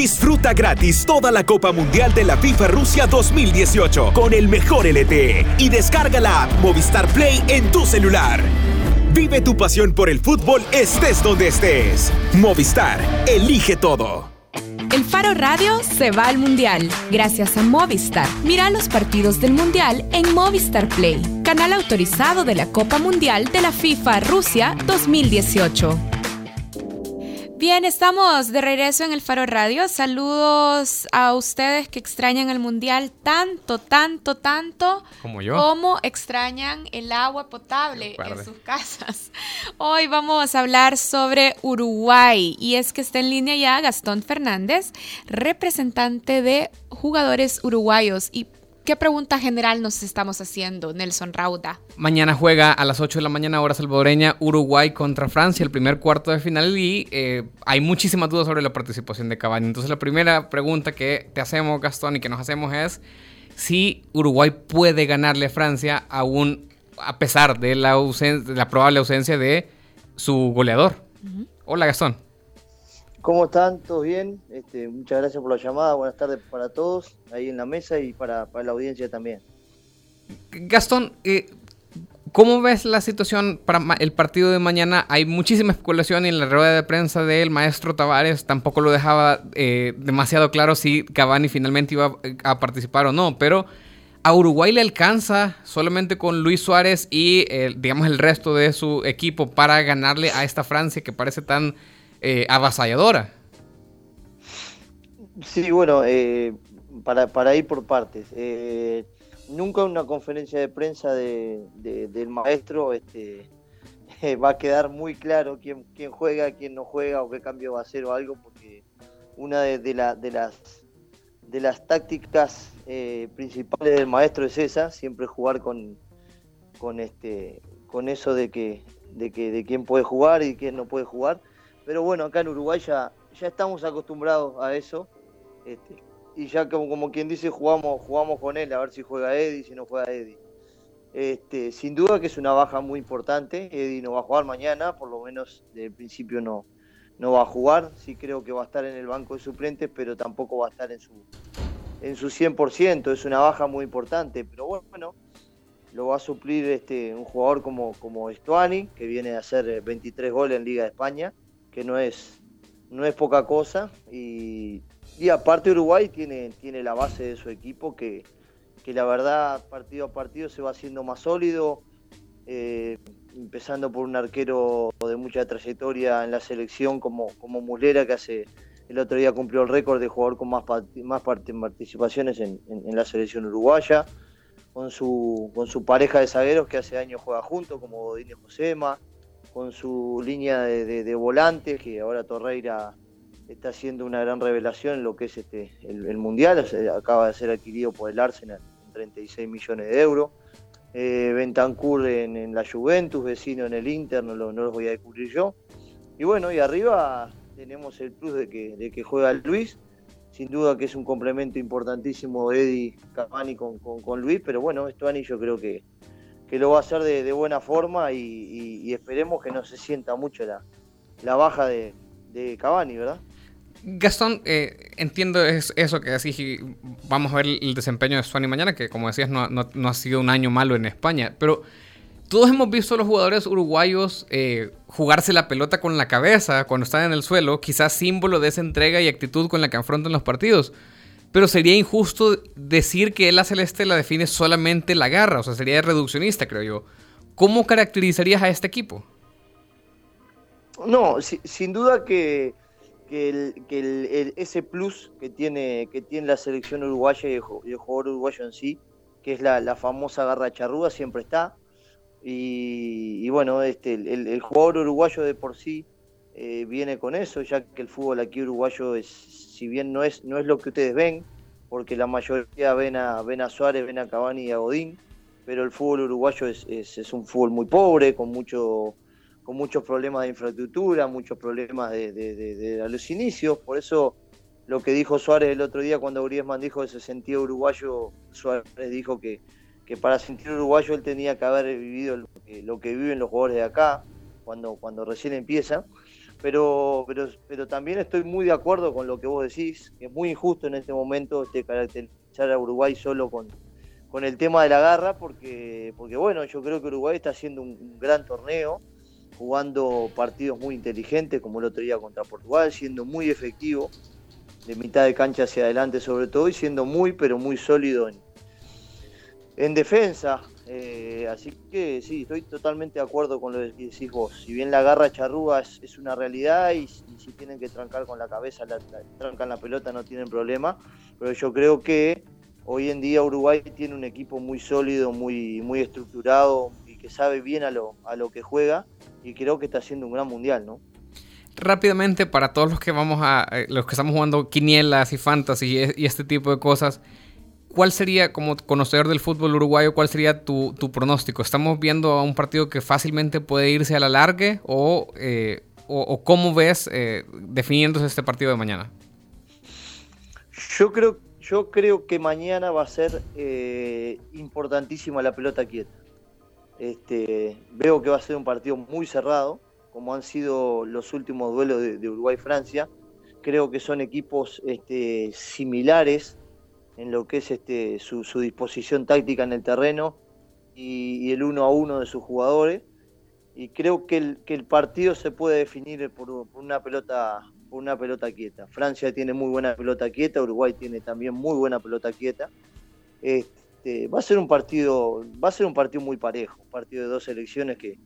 Disfruta gratis toda la Copa Mundial de la FIFA Rusia 2018 con el mejor LTE y descarga la Movistar Play en tu celular. Vive tu pasión por el fútbol estés donde estés. Movistar, elige todo. El Faro Radio se va al Mundial gracias a Movistar. Mira los partidos del Mundial en Movistar Play, canal autorizado de la Copa Mundial de la FIFA Rusia 2018. Bien, estamos de regreso en el Faro Radio. Saludos a ustedes que extrañan el Mundial tanto, tanto, tanto como yo. Como extrañan el agua potable en sus casas. Hoy vamos a hablar sobre Uruguay y es que está en línea ya Gastón Fernández, representante de jugadores uruguayos. Y ¿Qué pregunta general nos estamos haciendo, Nelson Rauda? Mañana juega a las 8 de la mañana hora salvadoreña Uruguay contra Francia, el primer cuarto de final y eh, hay muchísimas dudas sobre la participación de Cavani. Entonces la primera pregunta que te hacemos, Gastón, y que nos hacemos es si Uruguay puede ganarle a Francia aún a pesar de la, de la probable ausencia de su goleador. Hola, Gastón. ¿Cómo están? ¿Todos bien? Este, muchas gracias por la llamada. Buenas tardes para todos ahí en la mesa y para, la audiencia también. Gastón, eh, ¿cómo ves la situación para el partido de mañana? Hay muchísima especulación y en la rueda de prensa del maestro Tavares tampoco lo dejaba eh, demasiado claro si Cavani finalmente iba a participar o no, pero a Uruguay le alcanza solamente con Luis Suárez y digamos el resto de su equipo para ganarle a esta Francia que parece tan eh, avasalladora. Sí, bueno, eh, para, para, ir por partes. Eh, nunca una conferencia de prensa de, del maestro este, va a quedar muy claro quién, quién juega, quién no juega o qué cambio va a hacer o algo, porque una de, de, las, de las tácticas principales del maestro es esa, siempre jugar con, con, este, con eso de que, de que de quién puede jugar y quién no puede jugar. Pero bueno, acá en Uruguay ya, estamos acostumbrados a eso. Este, y ya como, como, quien dice, jugamos, jugamos con él a ver si juega Eddie, si no juega Eddie. Este, sin duda que es una baja muy importante. Eddie no va a jugar mañana, por lo menos desde principio no, no va a jugar. Sí creo que va a estar en el banco de suplentes, pero tampoco va a estar en su, en su 100%. Es una baja muy importante, pero bueno, lo va a suplir este, un jugador como, como Estuani, que viene a hacer 23 eh, goles en Liga de España que no es, no es poca cosa. Y, aparte Uruguay tiene, tiene la base de su equipo que, la verdad partido a partido se va haciendo más sólido, eh, empezando por un arquero de mucha trayectoria en la selección como, como Mulera que hace el otro día cumplió el récord de jugador con más, más participaciones en, la selección uruguaya, con su, con su pareja de zagueros que hace años juega junto, como Godínez Josema, con su línea de, volantes, que ahora Torreira está haciendo una gran revelación en lo que es este el, Mundial, acaba de ser adquirido por el Arsenal en 36 millones de euros. Eh, Bentancur en, la Juventus, vecino en el Inter, no, lo, los voy a descubrir yo. Y bueno, y arriba tenemos el plus de que, de que juega Luis, sin duda que es un complemento importantísimo Eddie Cavani con, con, Luis, pero bueno, esto yo creo que, que lo va a hacer de, buena forma y, esperemos que no se sienta mucho la, la baja de, de Cavani, ¿verdad? Gastón, eh, entiendo eso que así vamos a ver el desempeño de Suani mañana, que como decías no, no, ha sido un año malo en España, pero todos hemos visto a los jugadores uruguayos eh, jugarse la pelota con la cabeza cuando están en el suelo, quizás símbolo de esa entrega y actitud con la que afrontan los partidos. Pero sería injusto decir que la celeste la define solamente la garra, o sea, sería reduccionista, creo yo. ¿Cómo caracterizarías a este equipo? No, sin duda que, ese plus que tiene, que tiene la selección uruguaya y el, jugador uruguayo en sí, que es la, famosa garra charrúa, siempre está. Y, bueno, este, el, jugador uruguayo de por sí eh, viene con eso, ya que el fútbol aquí uruguayo es si bien no es, no es lo que ustedes ven, porque la mayoría ven a, ven a Suárez, ven a Cavani y a Godín, pero el fútbol uruguayo es, es, un fútbol muy pobre, con, mucho, con muchos problemas de infraestructura, muchos problemas de, de, los inicios, por eso lo que dijo Suárez el otro día cuando Griezmann dijo ese sentido uruguayo, Suárez dijo que, que para sentir uruguayo él tenía que haber vivido lo que, lo que viven los jugadores de acá, cuando, cuando recién empieza. Pero, pero, pero también estoy muy de acuerdo con lo que vos decís, que es muy injusto en este momento este, caracterizar a Uruguay solo con, con el tema de la garra, porque, porque bueno, yo creo que Uruguay está haciendo un, gran torneo, jugando partidos muy inteligentes, como el otro día contra Portugal, siendo muy efectivo, de mitad de cancha hacia adelante sobre todo, y siendo muy, pero muy sólido en, en defensa. Eh, así que sí, estoy totalmente de acuerdo con lo que decís vos. Si bien la garra charrúa es, una realidad y, si tienen que trancar con la cabeza, la, trancan la pelota, no tienen problema. Pero yo creo que hoy en día Uruguay tiene un equipo muy sólido, muy, muy estructurado y que sabe bien a lo, a lo que juega y creo que está haciendo un gran mundial, ¿no? Rápidamente, para todos los que vamos a, eh, los que estamos jugando quinielas y fantasy y este tipo de cosas, ¿cuál sería, como conocedor del fútbol uruguayo, cuál sería tu, pronóstico? ¿Estamos viendo a un partido que fácilmente puede irse a la largue o, eh, cómo ves eh, definiéndose este partido de mañana? Yo creo, yo creo que mañana va a ser eh, importantísima la pelota quieta. Este, veo que va a ser un partido muy cerrado, como han sido los últimos duelos de, Uruguay-Francia. Creo que son equipos este, similares en lo que es este, su, disposición táctica en el terreno y, el uno a uno de sus jugadores. Y creo que el, partido se puede definir por, una pelota una pelota quieta. Francia tiene muy buena pelota quieta, Uruguay tiene también muy buena pelota quieta. Este, va a ser un partido, va a ser un partido muy parejo, un partido de dos selecciones que,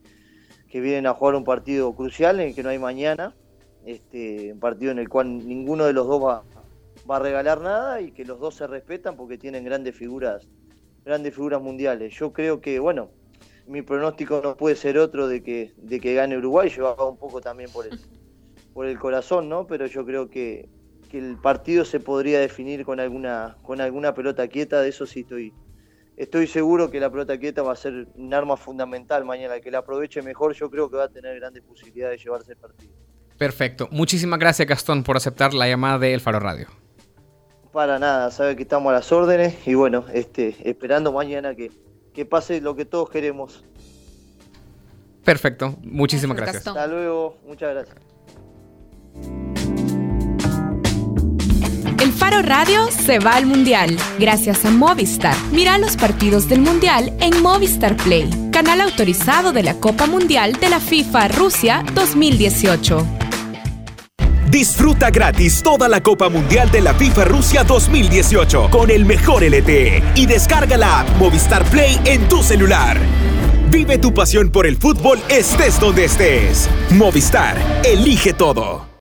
que vienen a jugar un partido crucial en el que no hay mañana, este, un partido en el cual ninguno de los dos va, va a regalar nada y que los dos se respetan porque tienen grandes figuras, grandes figuras mundiales. Yo creo que, bueno, mi pronóstico no puede ser otro de que, de que gane Uruguay, hago un poco también por el, por el corazón, ¿no? Pero yo creo que, que el partido se podría definir con alguna, con alguna pelota quieta, de eso sí estoy, estoy seguro que la pelota quieta va a ser un arma fundamental mañana. Que la aproveche mejor, yo creo que va a tener grandes posibilidades de llevarse el partido. Perfecto. Muchísimas gracias, Gastón, por aceptar la llamada de El Faro Radio. Para nada, sabe que estamos a las órdenes y bueno, este, esperando mañana que, que pase lo que todos queremos. Perfecto, muchísimas gracias. Hasta luego, muchas gracias. El Faro Radio se va al Mundial gracias a Movistar. Mira los partidos del Mundial en Movistar Play, canal autorizado de la Copa Mundial de la FIFA Rusia 2018. Disfruta gratis toda la Copa Mundial de la FIFA Rusia 2018 con el mejor LTE y descarga la Movistar Play en tu celular. Vive tu pasión por el fútbol estés donde estés. Movistar, elige todo.